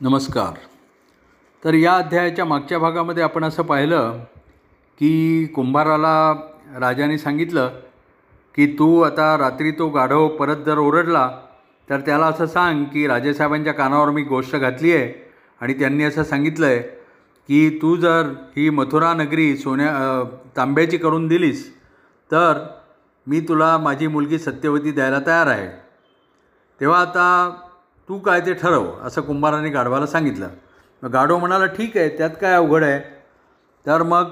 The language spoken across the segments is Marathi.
नमस्कार. तर या अध्यायाच्या मागच्या भागामध्ये आपण असं पाहिलं की कुंभाराला राजाने सांगितलं की तू आता रात्री तो गाढव परत जर ओरडला तर त्याला असं सांग की राजेसाहेबांच्या कानावर मी गोष्ट घातली आहे आणि त्यांनी असं सांगितलं आहे की तू जर ही मथुरा नगरी सोन्या तांब्याची करून दिलीस तर मी तुला माझी मुलगी सत्यवती द्यायला तयार आहे. तेव्हा आता तू काय ते ठरव असं कुंभाराने गाढवाला सांगितलं. मग गाढव म्हणाला ठीक आहे त्यात काय अवघड आहे? तर मग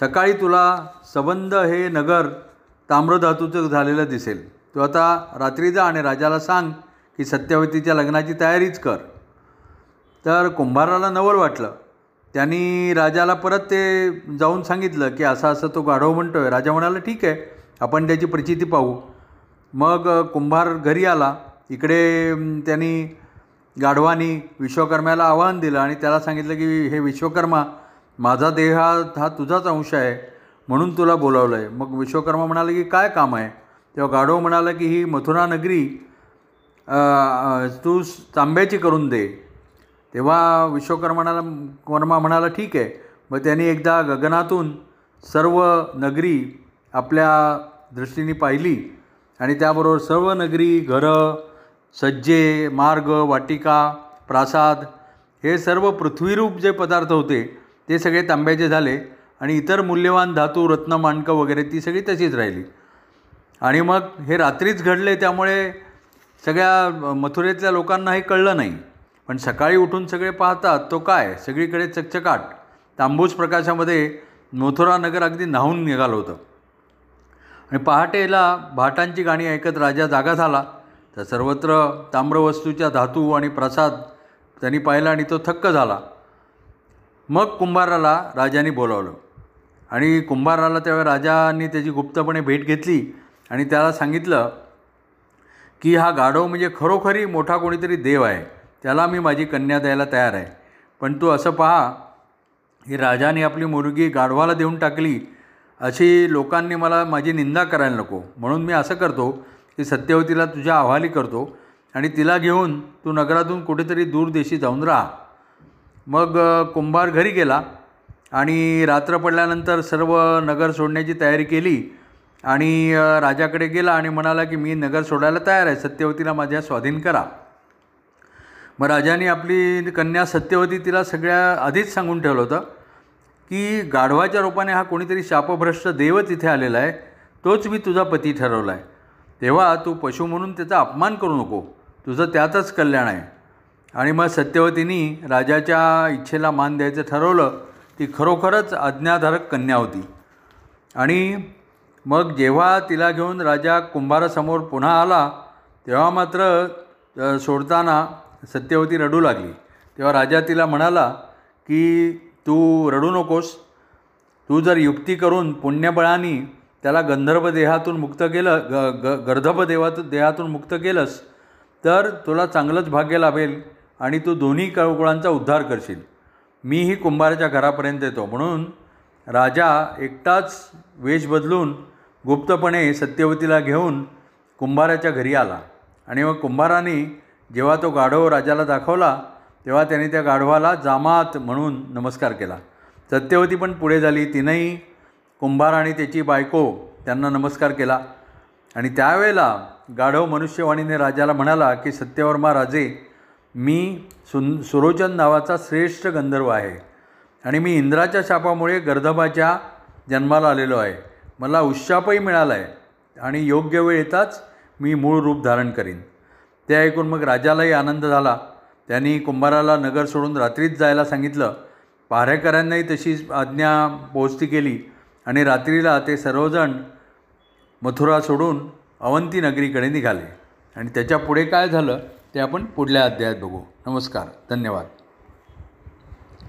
सकाळी तुला सबंध हे नगर ताम्रधातूचं झालेलं दिसेल. तू आता रात्री जा आणि राजाला सांग की सत्यवतीच्या लग्नाची तयारीच कर. तर कुंभाराला नवल वाटलं. त्यांनी राजाला परत ते जाऊन सांगितलं की असं असं तो गाढव म्हणतो आहे राजा म्हणाला ठीक आहे आपण त्याची प्रचिती पाहू. मग कुंभार घरी आला. इकडे त्यांनी गाढवानी विश्वकर्म्याला आव्हान दिलं आणि त्याला सांगितलं की हे विश्वकर्मा माझा देह हा हा तुझाच अंश आहे म्हणून तुला बोलावलं आहे मग विश्वकर्मा म्हणाला की काय काम आहे? तेव्हा गाढव म्हणाला की ही मथुरा नगरी तू तांब्याची करून दे. तेव्हा विश्वकर्माला कर्मा म्हणाला ठीक आहे. मग त्यांनी एकदा गगनातून सर्व नगरी आपल्या दृष्टीने पाहिली आणि त्याबरोबर सर्व नगरी घरं सज्जे मार्ग वाटिका प्रासाद हे सर्व पृथ्वीरूप जे पदार्थ होते ते सगळे तांब्याचे झाले आणि इतर मूल्यवान धातू रत्न माणकं वगैरे ती सगळी तशीच राहिली. आणि मग हे रात्रीच घडले त्यामुळे सगळ्या मथुरेतल्या लोकांना हे कळलं नाही. पण सकाळी उठून सगळे पाहतात तो काय? सगळीकडे चकचकाट. तांबूस प्रकाशामध्ये मथुरा नगर अगदी न्हावून निघालं होतं. आणि पहाटेला भाटांची गाणी ऐकत राजा जागा झाला. तर सर्वत्र ताम्रवस्तूच्या धातू आणि प्रसाद त्यांनी पाहिला आणि तो थक्क झाला. मग कुंभाराला राजाने बोलावलं. आणि कुंभाराला त्यावेळी राजांनी त्याची गुप्तपणे भेट घेतली आणि त्याला सांगितलं की हा गाढव म्हणजे खरोखरी मोठा कोणीतरी देव आहे. त्याला मी माझी कन्या द्यायला तयार आहे. पण तू असं पहा ही राजाने आपली मुलगी गाढवाला देऊन टाकली अशी लोकांनी मला माझी निंदा करायला नको. म्हणून मी असं करतो ती सत्यवतीला तुझ्या आव्हाली करतो आणि तिला घेऊन तू नगरातून कुठेतरी दूरदेशी जाऊन राहा. मग कुंभार घरी गेला आणि रात्र पडल्यानंतर सर्व नगर सोडण्याची तयारी केली आणि राजाकडे गेला आणि म्हणाला की मी नगर सोडायला तयार आहे सत्यवतीला माझ्या स्वाधीन करा. मग राजाने आपली कन्या सत्यवती तिला सगळ्या आधीच सांगून ठेवलं होतं की गाढवाच्या रूपाने हा कोणीतरी शापभ्रष्ट देव तिथे आलेला आहे तोच मी तुझा पती ठरवला आहे. तेव्हा तू पशु म्हणून त्याचा अपमान करू नको. तुझं त्यातच कल्याण आहे. आणि मग सत्यवतीनी राजाच्या इच्छेला मान द्यायचं ठरवलं ती खरोखरच आज्ञाधारक कन्या होती. आणि मग जेव्हा तिला घेऊन राजा कुंभारासमोर पुन्हा आला तेव्हा मात्र सोडताना सत्यवती रडू लागली. तेव्हा राजा तिला म्हणाला की तू रडू नकोस. तू जर युक्ती करून पुण्यबळाने त्याला गंधर्व देहातून मुक्त केलं ग ग गर्धप देवातून देहातून मुक्त केलंस तर तुला चांगलंच भाग्य लाभेल आणि तू दोन्ही कळकुळांचा उद्धार करशील. मीही कुंभाराच्या घरापर्यंत येतो. म्हणून राजा एकटाच वेश बदलून गुप्तपणे सत्यवतीला घेऊन कुंभाराच्या घरी आला. आणि मग कुंभाराने जेव्हा तो गाढव राजाला दाखवला तेव्हा त्याने त्या गाढवाला जामात म्हणून नमस्कार केला. सत्यवती पण पुढे झाली. तिनंही कुंभार आणि त्याची बायको त्यांना नमस्कार केला. आणि त्यावेळेला गाढव मनुष्यवाणीने राजाला म्हणाला की सत्यवर्मा राजे मी सुन सुरोचन नावाचा श्रेष्ठ गंधर्व आहे आणि मी इंद्राच्या शापामुळे गर्धबाच्या जन्माला आलेलो आहे. मला उशापही मिळाला आहे आणि योग्य वेळ येताच मी मूळ रूप धारण करीन. ते ऐकून मग राजालाही आनंद झाला. त्यांनी कुंभाराला नगर सोडून रात्रीच जायला सांगितलं. पहारेकऱ्यांनाही तशीच आज्ञा पोहोचती केली. आणि रात्रीला ते सर्वजण मथुरा सोडून अवंती नगरीकडे निघाले. आणि त्याच्या पुढे काय झालं ते आपण पुढल्या अध्यायात बघू. नमस्कार. धन्यवाद.